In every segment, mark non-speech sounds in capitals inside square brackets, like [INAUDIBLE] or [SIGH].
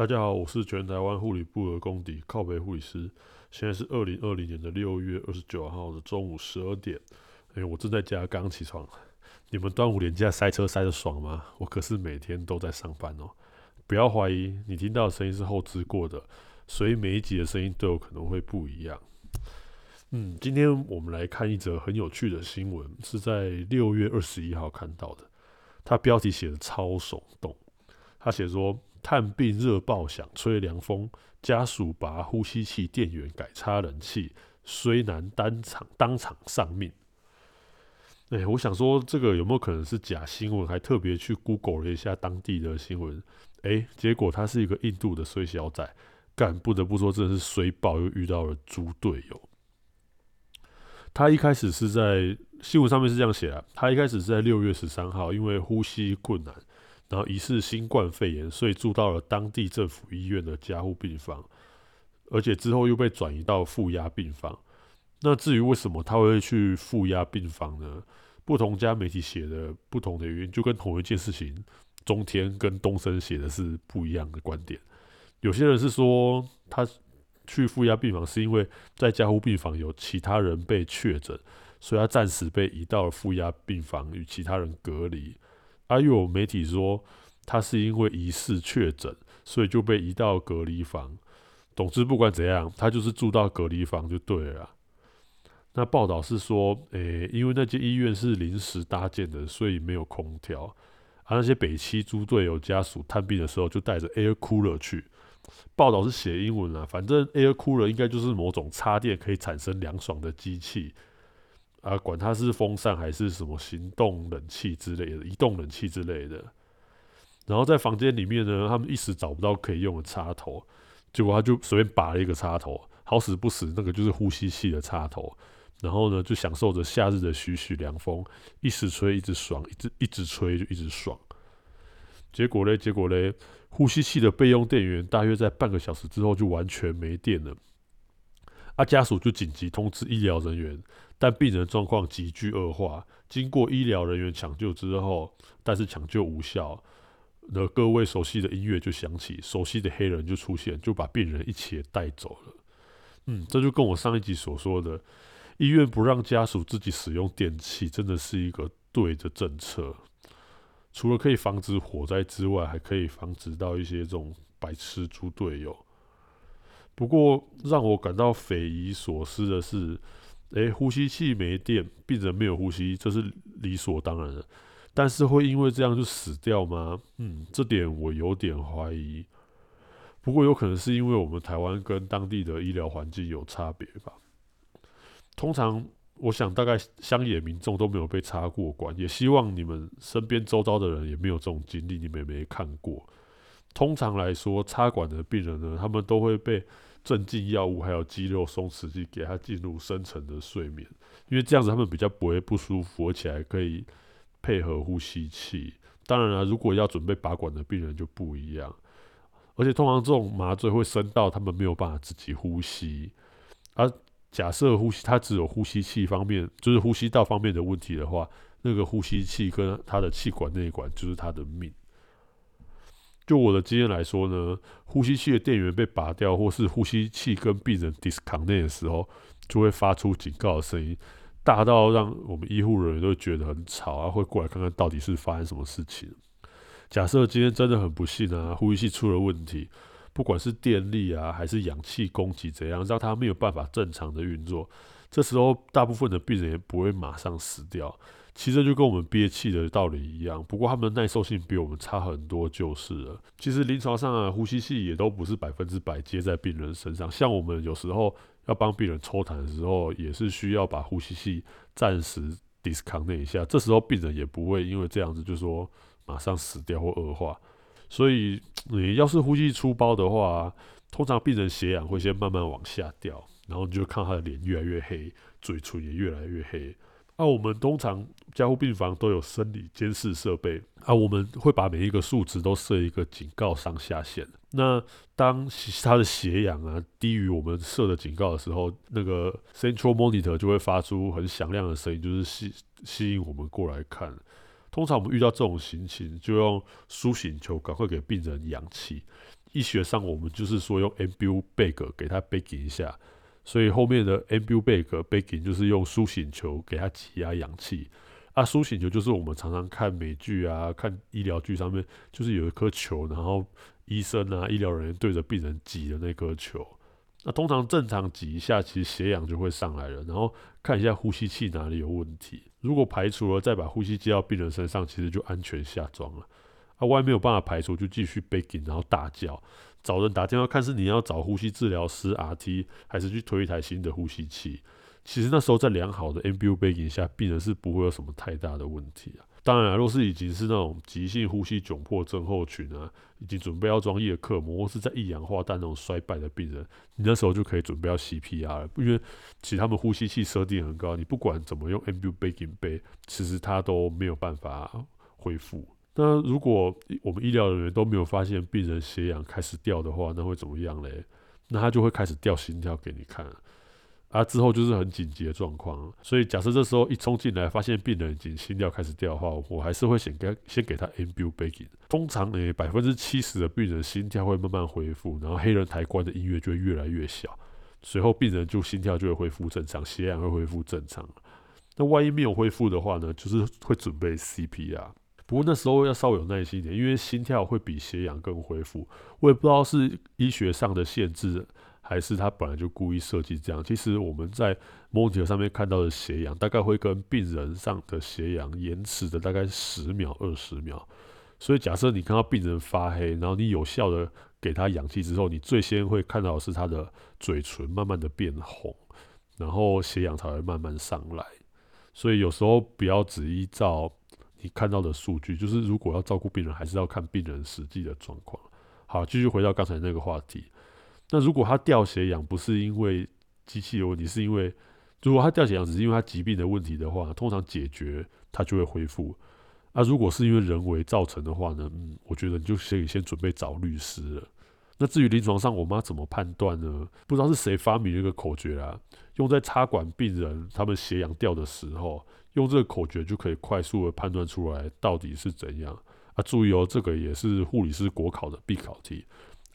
大家好，我是全台湾护理部的公敌靠北护理师。现在是二零二零年的六月二十九号的中午十二点。哎，我正在家刚起床。你们端午连假塞车塞得爽吗？我可是每天都在上班哦。不要怀疑，你听到的声音是后置过的，所以每一集的声音都有可能会不一样。嗯，今天我们来看一则很有趣的新闻，是在六月二十一号看到的。它标题写的超耸动，他写说。探病热爆响，吹凉风，家属拔呼吸器电源改插冷气，虽难当场当场丧命。哎，我想说这个有没有可能是假新闻？还特别去 Google 了一下当地的新闻，哎，结果他是一个印度的衰小仔，干不得不说真的是衰爆，又遇到了猪队友。他一开始是在新闻上面是这样写的，他一开始是在六月十三号，因为呼吸困难。然后疑似新冠肺炎，所以住到了当地政府医院的加护病房，而且之后又被转移到负压病房。那至于为什么他会去负压病房呢？不同家媒体写的不同的原因，就跟同一件事情，中天跟东森写的是不一样的观点。有些人是说他去负压病房是因为在加护病房有其他人被确诊，所以他暂时被移到了负压病房与其他人隔离。还有媒体说，他是因为疑似确诊，所以就被移到隔离房。总之，不管怎样，他就是住到隔离房就对了。那报道是说，诶，因为那间医院是临时搭建的，所以没有空调。而那些北七猪队友家属探病的时候，就带着 air cooler 去。报道是写英文啊，反正 air cooler 应该就是某种插电可以产生凉爽的机器。啊，管它是风扇还是什么行动冷气之类的，移动冷气之类的。然后在房间里面呢，他们一时找不到可以用的插头，结果他就随便拔了一个插头，好死不死，那个就是呼吸器的插头。然后呢，就享受着夏日的徐徐凉风，一时吹一直爽，一直一直吹就一直爽。结果嘞，结果嘞，呼吸器的备用电源大约在半个小时之后就完全没电了。啊，家属就紧急通知医疗人员。但病人状况急剧恶化，经过医疗人员抢救之后，但是抢救无效，那各位熟悉的音乐就响起，熟悉的黑人就出现，就把病人一起带走了。嗯，这就跟我上一集所说的，医院不让家属自己使用电器，真的是一个对的政策。除了可以防止火灾之外，还可以防止到一些这种白痴猪队友。不过让我感到匪夷所思的是。诶，呼吸器没电，病人没有呼吸，这是理所当然的。但是会因为这样就死掉吗？嗯，这点我有点怀疑。不过有可能是因为我们台湾跟当地的医疗环境有差别吧。通常，我想大概乡野民众都没有被插过管，也希望你们身边周遭的人也没有这种经历，你们也没看过。通常来说，插管的病人呢，他们都会被。镇静药物还有肌肉松弛剂，给他进入深层的睡眠，因为这样子他们比较不会不舒服，而且还可以配合呼吸器。当然了，如果要准备拔管的病人就不一样，而且通常这种麻醉会深到他们没有办法自己呼吸。而假设呼吸他只有呼吸器方面，就是呼吸道方面的问题的话，那个呼吸器跟他的气管内管就是他的命。就我的经验来说呢，呼吸器的电源被拔掉，或是呼吸器跟病人 disconnect 的时候，就会发出警告的声音，大到让我们医护人员都觉得很吵啊，会过来看看到底是发生什么事情。假设今天真的很不幸啊，呼吸器出了问题，不管是电力啊，还是氧气供给怎样，让它没有办法正常的运作，这时候大部分的病人也不会马上死掉。其实就跟我们憋气的道理一样，不过他们的耐受性比我们差很多就是了。其实临床上啊，呼吸器也都不是百分之百接在病人身上，像我们有时候要帮病人抽痰的时候，也是需要把呼吸器暂时 disconnect 一下，这时候病人也不会因为这样子就说马上死掉或恶化。所以你要是呼吸出包的话，通常病人血氧会先慢慢往下掉，然后你就看他的脸越来越黑，嘴唇也越来越黑。那我们通常加护病房都有生理监视设备啊，我们会把每一个数值都设一个警告上下限。那当他的血氧啊低于我们设的警告的时候，那个 central monitor 就会发出很响亮的声音，就是吸吸引我们过来看。通常我们遇到这种情形，就用苏醒球赶快给病人氧气，医学上我们就是说用 ambu bag 给他 baking 一下，所以后面的 ambu bag baking 就是用苏醒球给他挤压氧气。啊，苏醒球就是我们常常看美剧啊、看医疗剧上面，就是有一颗球，然后医生啊、医疗人员对着病人挤的那颗球。那通常正常挤一下，其实血氧就会上来了，然后看一下呼吸器哪里有问题。如果排除了，再把呼吸接到病人身上，其实就安全下装了。啊，万一没有办法排除，就继续 baking，然后大叫，找人打电话看是你要找呼吸治疗师 RT，还是去推一台新的呼吸器。其实那时候在良好的 MBU 背景下，病人是不会有什么太大的问题啊。当然，若是已经是那种急性呼吸窘迫症候群啊，已经准备要装叶克膜，或是在一氧化氮那种衰败的病人，你那时候就可以准备要 CPR 了。因为其他们呼吸器设定很高，你不管怎么用 MBU 背景背，其实他都没有办法恢复。那如果我们医疗人员都没有发现病人血氧开始掉的话，那会怎么样嘞？那他就会开始掉心跳给你看。啊之后就是很紧急的状况，所以假设这时候一冲进来，发现病人已经心跳开始掉的话，我还是会先给先给他 ambu baking。通常呢，百分之七十的病人心跳会慢慢恢复，然后黑人抬棺的音乐就会越来越小，随后病人就心跳就会恢复正常，血氧会恢复正常。那万一没有恢复的话呢，就是会准备 CPR。不过那时候要稍微有耐心一点，因为心跳会比血氧更恢复。我也不知道是医学上的限制。还是他本来就故意设计这样。其实我们在 monitor 上面看到的血氧，大概会跟病人上的血氧延迟的大概十秒、二十秒。所以假设你看到病人发黑，然后你有效的给他氧气之后，你最先会看到的是他的嘴唇慢慢的变红，然后血氧才会慢慢上来。所以有时候不要只依照你看到的数据，就是如果要照顾病人，还是要看病人实际的状况。好，继续回到刚才那个话题。那如果他掉血氧不是因为机器的问题，是因为如果他掉血氧只是因为他疾病的问题的话，通常解决他就会恢复。那如果是因为人为造成的话呢？嗯，我觉得你就可以先准备找律师了。那至于临床上我妈怎么判断呢？不知道是谁发明这个口诀啊，用在插管病人他们血氧掉的时候，用这个口诀就可以快速的判断出来到底是怎样啊。注意哦，这个也是护理师国考的必考题。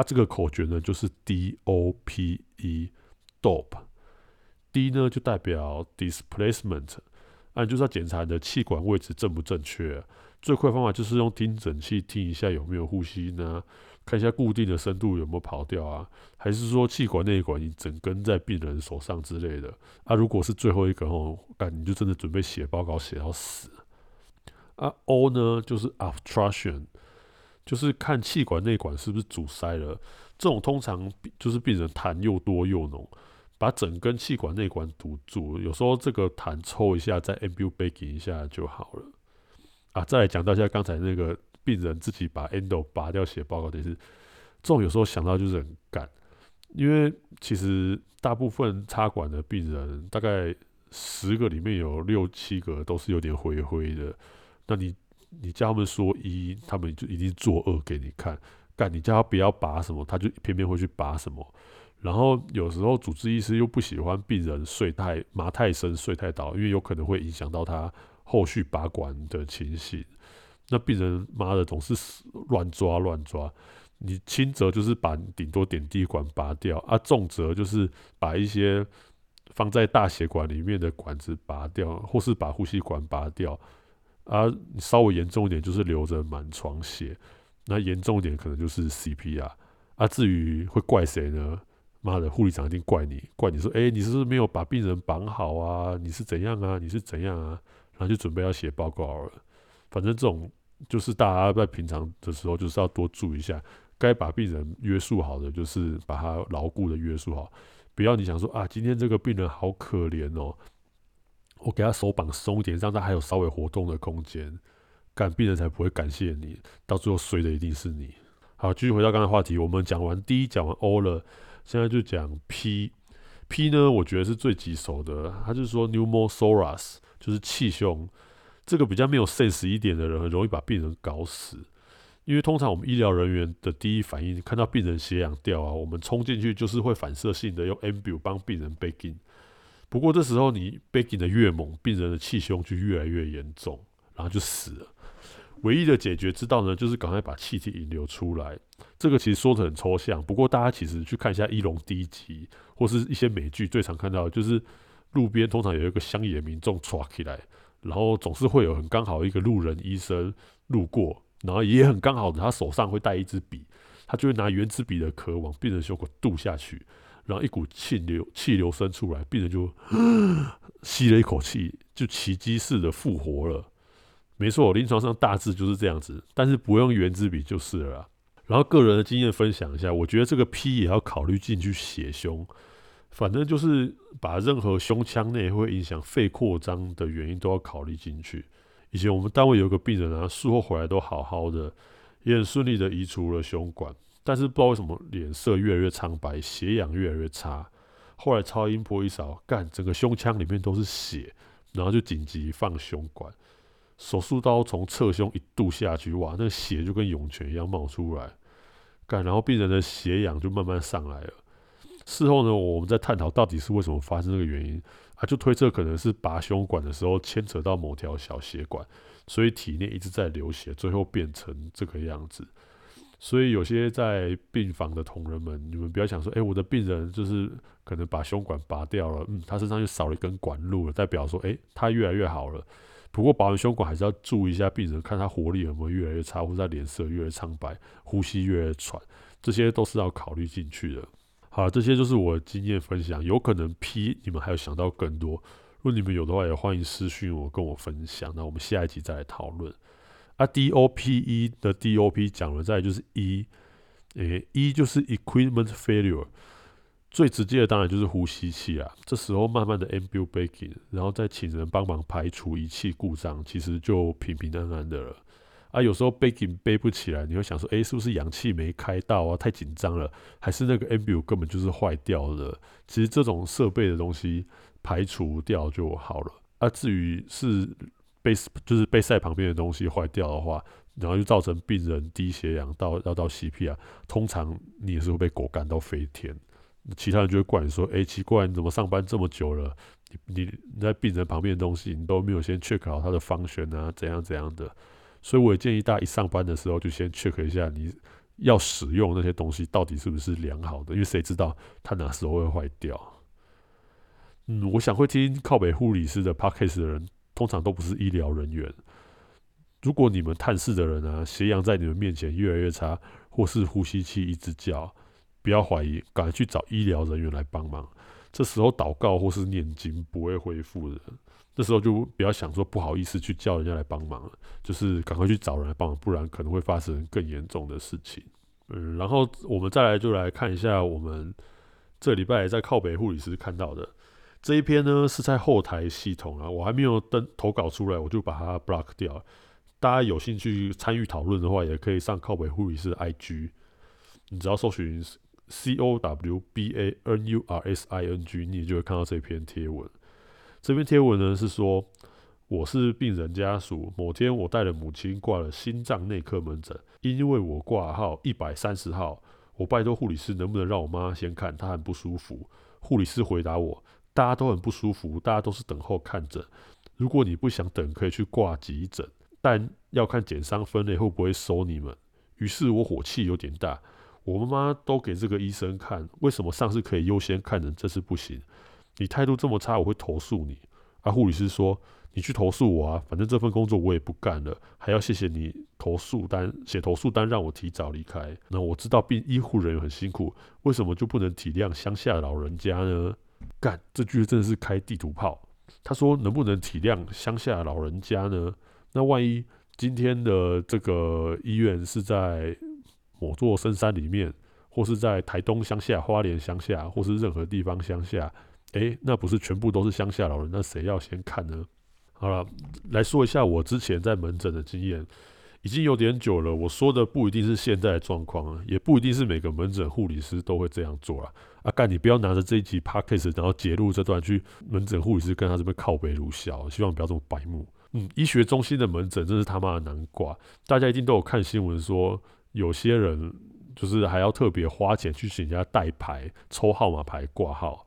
啊，这个口诀呢就是 D O P E，DOP，D 呢就代表 displacement，啊，就是要检查你的气管位置正不正确。最快方法就是用听诊器听一下有没有呼吸呢，看一下固定的深度有没有跑掉啊，还是说气管内管你整根在病人手上之类的。啊，如果是最后一个哦，那你就真的准备写报告写到死。啊，O 呢就是 obstruction。就是看气管内管是不是阻塞了，这种通常就是病人痰又多又浓，把整根气管内管堵住。有时候这个痰抽一下，再 ambu baking 一下就好了。啊，再来讲到一下刚才那个病人自己把 endo 拔掉写报告的事，这种有时候想到就是很干，因为其实大部分插管的病人，大概十个里面有六七个都是有点灰灰的，那你。你叫他们说一，他们就一定作恶给你看。干，你叫他不要拔什么，他就偏偏会去拔什么。然后有时候主治医师又不喜欢病人睡太麻太深、睡太倒，因为有可能会影响到他后续拔管的情形。那病人妈的总是乱抓乱抓。你轻则就是把顶多点滴管拔掉，啊，重则就是把一些放在大血管里面的管子拔掉，或是把呼吸管拔掉。啊，稍微严重一点就是流着满床血，那严重一点可能就是 CPR。啊，至于会怪谁呢？妈的，护理长一定怪你，怪你说，哎，你是不是没有把病人绑好啊？你是怎样啊？你是怎样啊？然后就准备要写报告了。反正这种就是大家在平常的时候就是要多注意一下，该把病人约束好的，就是把他牢固的约束好，不要你想说啊，今天这个病人好可怜哦。我给他手绑松一点，让他还有稍微活动的空间，干病人才不会感谢你，到最后衰的一定是你。好，继续回到刚才话题，我们讲完 D，讲完 O 了，现在就讲 P。P 呢，我觉得是最棘手的，他就是说 Pneumothorax，就是气胸，这个比较没有 sense 一点的人，很容易把病人搞死。因为通常我们医疗人员的第一反应，看到病人血氧掉啊，我们冲进去就是会反射性的用 ambu 帮病人背筋。不过这时候你背紧的越猛，病人的气胸就越来越严重，然后就死了。唯一的解决之道呢，就是赶快把气体引流出来。这个其实说的很抽象，不过大家其实去看一下《一龙》第一集，或是一些美剧，最常看到的就是路边通常有一个乡野民众抓起来，然后总是会有很刚好一个路人医生路过，然后也很刚好的他手上会带一支笔，他就会拿圆珠笔的壳往病人胸口渡下去，然后一股气流气流生出来，病人就 [GASPS] 吸了一口气，就奇迹似的复活了。没错，临床上大致就是这样子，但是不用圆珠笔就是了。然后个人的经验分享一下，我觉得这个 P 也要考虑进去血胸，反正就是把任何胸腔内会影响肺扩张的原因都要考虑进去。以前我们单位有个病人啊，术后回来都好好的，也很顺利的移除了胸管，但是不知道为什么脸色越来越苍白，血氧越来越差。后来超音波一扫，干整个胸腔里面都是血，然后就紧急放胸管。手术刀从侧胸一度下去，哇，那个血就跟涌泉一样冒出来，干，然后病人的血氧就慢慢上来了。事后呢，我们在探讨到底是为什么发生这个原因啊，就推测可能是拔胸管的时候牵扯到某条小血管，所以体内一直在流血，最后变成这个样子。所以有些在病房的同仁们，你们不要想说，哎，我的病人就是可能把胸管拔掉了，嗯，他身上就少了一根管路了，代表说，哎，他越来越好了。不过，拔完胸管还是要注意一下病人，看他活力有没有越来越差，或者他脸色越来越苍白，呼吸越来越喘，这些都是要考虑进去的。好，这些就是我的经验分享，有可能 P 你们还有想到更多，如果你们有的话，也欢迎私讯我跟我分享。那我们下一集再来讨论。啊，DOPE 的 DOP 讲了，再就是 E，诶，E 就是 Equipment Failure。最直接的当然就是呼吸器啊，这时候慢慢的 ambulate baking，然后再请人帮忙排除仪器故障，其实就平平安安的了。啊，有时候 baking 背不起来，你会想说，诶，是不是氧气没开到啊？太紧张了，还是那个 ambu 根本就是坏掉了？其实这种设备的东西排除掉就好了。啊，至于是被就是被塞旁边的东西坏掉的话，然后就造成病人低血氧到要到 CPR，通常你也是会被狗赶到飞天。其他人就会怪你说：“哎，奇怪，你怎么上班这么久了？你你在病人旁边的东西，你都没有先 check 好它的方旋啊，怎样怎样的？所以我也建议大家一上班的时候就先 check 一下你要使用那些东西到底是不是良好的，因为谁知道它哪时候会坏掉？嗯，我想会听靠北护理师的 podcast 的人，通常都不是医疗人员。如果你们探视的人啊，斜阳在你们面前越来越差，或是呼吸器一直叫。不要怀疑，赶快去找医疗人员来帮忙。这时候祷告或是念经不会恢复的。这时候就不要想说不好意思去叫人家来帮忙了，就是赶快去找人来帮忙，不然可能会发生更严重的事情。嗯，然后我们再来就来看一下我们这礼拜在靠北护理师看到的这一篇呢，是在后台系统啊，我还没有登投稿出来，我就把它 block 掉。大家有兴趣参与讨论的话，也可以上靠北护理师 IG，你只要搜寻。C O W B A N U R S I N G，你就会看到这篇贴文。这篇贴文呢是说，我是病人家属。某天我带了母亲挂了心脏内科门诊，因为我挂号一百三十号，我拜托护理师能不能让我妈先看，她很不舒服。护理师回答我，大家都很不舒服，大家都是等候看诊。如果你不想等，可以去挂急诊，但要看减伤分类会不会收你们。于是我火气有点大。我妈妈都给这个医生看，为什么上次可以优先看人，这次不行？你态度这么差，我会投诉你。啊，护理师说，你去投诉我啊，反正这份工作我也不干了，还要谢谢你投诉单写投诉单让我提早离开。那我知道病医护人员很辛苦，为什么就不能体谅乡下老人家呢？干，这句真的是开地图炮。他说能不能体谅乡下老人家呢？那万一今天的这个医院是在？某座深山里面，或是在台东乡下、花莲乡下，或是任何地方乡下，诶，那不是全部都是乡下老人？那谁要先看呢？好了，来说一下我之前在门诊的经验，已经有点久了。我说的不一定是现在的状况，也不一定是每个门诊护理师都会这样做啊。阿干，你不要拿着这一集 podcast 然后截录这段去门诊护理师跟他这边靠背如笑，希望不要这么白目。嗯，医学中心的门诊真是他妈的难挂，大家一定都有看新闻说。有些人就是还要特别花钱去请人家代牌抽号码牌挂号，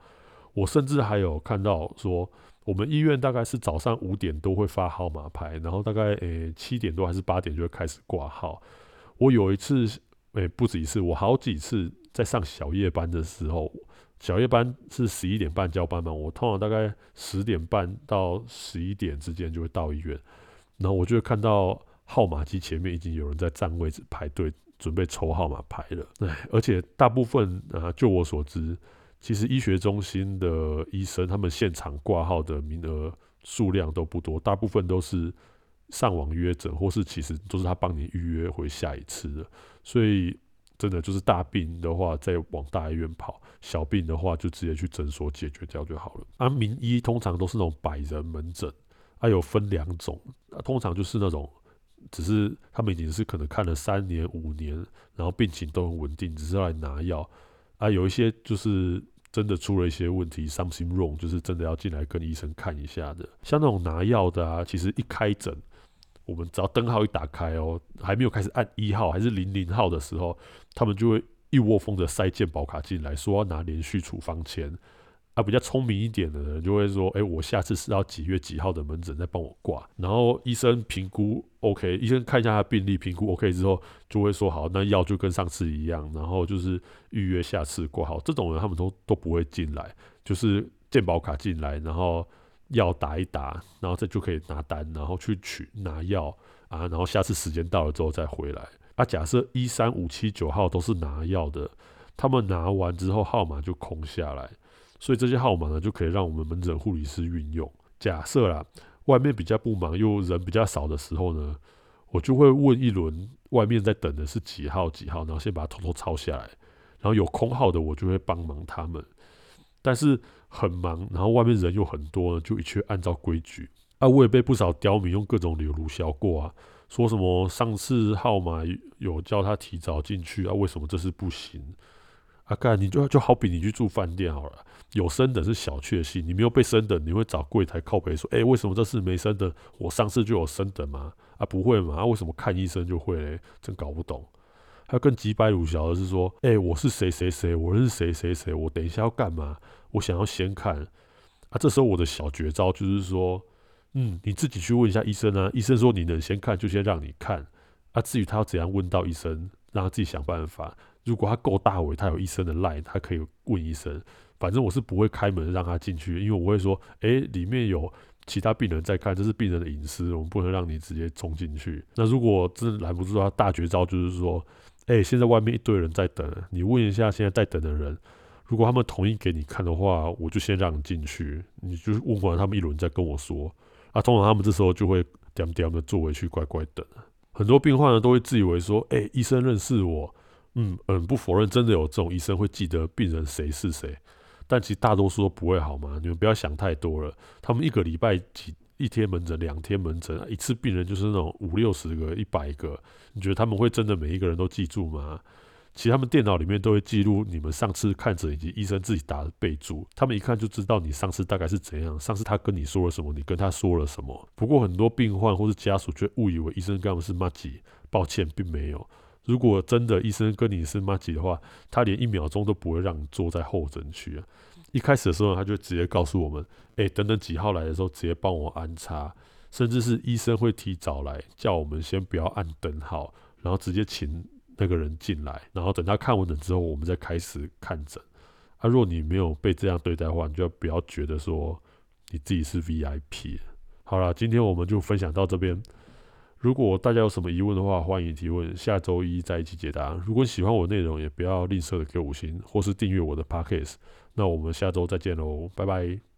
我甚至还有看到说我们医院大概是早上五点都会发号码牌，然后大概诶七点多还是八点就会开始挂号。我有一次诶不止一次，我好几次在上小夜班的时候，小夜班是十一点半交班嘛，我通常大概十点半到十一点之间就会到医院，然后我就会看到号码机前面已经有人在占位置排队，准备抽号码牌了。哎，[LAUGHS] 而且大部分啊，就我所知。其实医学中心的医生，他们现场挂号的名额数量都不多，大部分都是上网约诊，或是其实都是他帮你预约回下一次的。所以真的就是大病的话，再往大医院跑；小病的话，就直接去诊所解决掉就好了。而名医通常都是那种百人门诊，啊，有分两种，通常就是那种只是他们已经是可能看了三年、五年，然后病情都很稳定，只是来拿药。啊，有一些就是。真的出了一些问题，something wrong，就是真的要进来跟医生看一下的。像那种拿药的啊，其实一开诊，我们只要灯号一打开哦，还没有开始按一号还是零零号的时候，他们就会一窝蜂的塞健保卡进来，说要拿连续处方签。啊，比较聪明一点的人就会说：“哎，我下次是要几月几号的门诊再帮我挂。”然后医生评估 OK，医生看一下他病历，评估 OK 之后，就会说：“好，那药就跟上次一样。”然后就是预约下次挂号。这种人他们都都不会进来，就是健保卡进来，然后药打一打，然后这就可以拿单，然后去取拿药啊，然后下次时间到了之后再回来。啊，假设一三五七九号都是拿药的，他们拿完之后号码就空下来。所以这些号码呢，就可以让我们门诊护理师运用。假设啦，外面比较不忙又人比较少的时候呢，我就会问一轮外面在等的是几号几号，然后先把它偷偷抄下来。然后有空号的，我就会帮忙他们。但是很忙，然后外面人又很多，就一切按照规矩。啊，我也被不少刁民用各种理由鲁销过啊，说什么上次号码有叫他提早进去啊，为什么这次不行？啊，干你就就好比你去住饭店好了。有升等是小确幸，你没有被升等，你会找柜台靠背说：“哎，为什么这次没升等？我上次就有升等吗？”啊，不会嘛？啊，为什么看医生就会嘞？真搞不懂。还有更急掰鲁小的是说：“哎，我是谁谁谁，我是谁谁谁，我等一下要干嘛？我想要先看。”啊，这时候我的小绝招就是说：“嗯，你自己去问一下医生啊。医生说你能先看，就先让你看。啊，至于他要怎样问到医生，让他自己想办法。如果他够大伟，他有医生的赖，他可以问医生。”反正我是不会开门让他进去，因为我会说，哎，里面有其他病人在看，这是病人的隐私，我们不能让你直接冲进去。那如果真的拦不住他，大绝招就是说，哎，现在外面一堆人在等，你问一下现在在等的人，如果他们同意给你看的话，我就先让你进去。你就问完他们一轮再跟我说。啊，通常他们这时候就会点点的坐回去乖乖等。很多病患呢都会自以为说，哎，医生认识我，嗯嗯，不否认真的有这种医生会记得病人谁是谁。但其实大多数都不会好吗？你们不要想太多了。他们一个礼拜几一天门诊，两天门诊，一次病人就是那种五六十个、一百个。你觉得他们会真的每一个人都记住吗？其实他们电脑里面都会记录你们上次看诊以及医生自己打的备注。他们一看就知道你上次大概是怎样，上次他跟你说了什么，你跟他说了什么。不过很多病患或是家属却误以为医生跟他们是妈吉，抱歉，并没有。如果真的医生跟你是妈吉的话，他连一秒钟都不会让你坐在候诊区啊。一开始的时候，他就直接告诉我们：“哎，等等几号来的时候，直接帮我安插。”甚至是医生会提早来，叫我们先不要按等号，然后直接请那个人进来，然后等他看完诊之后，我们再开始看诊。啊，若你没有被这样对待的话，你就不要觉得说你自己是 VIP。好了，今天我们就分享到这边。如果大家有什么疑问的话，欢迎提问，下周一再一起解答。如果喜欢我内容，也不要吝啬的给五星或是订阅我的 Podcast。那我们下周再见喽，拜拜。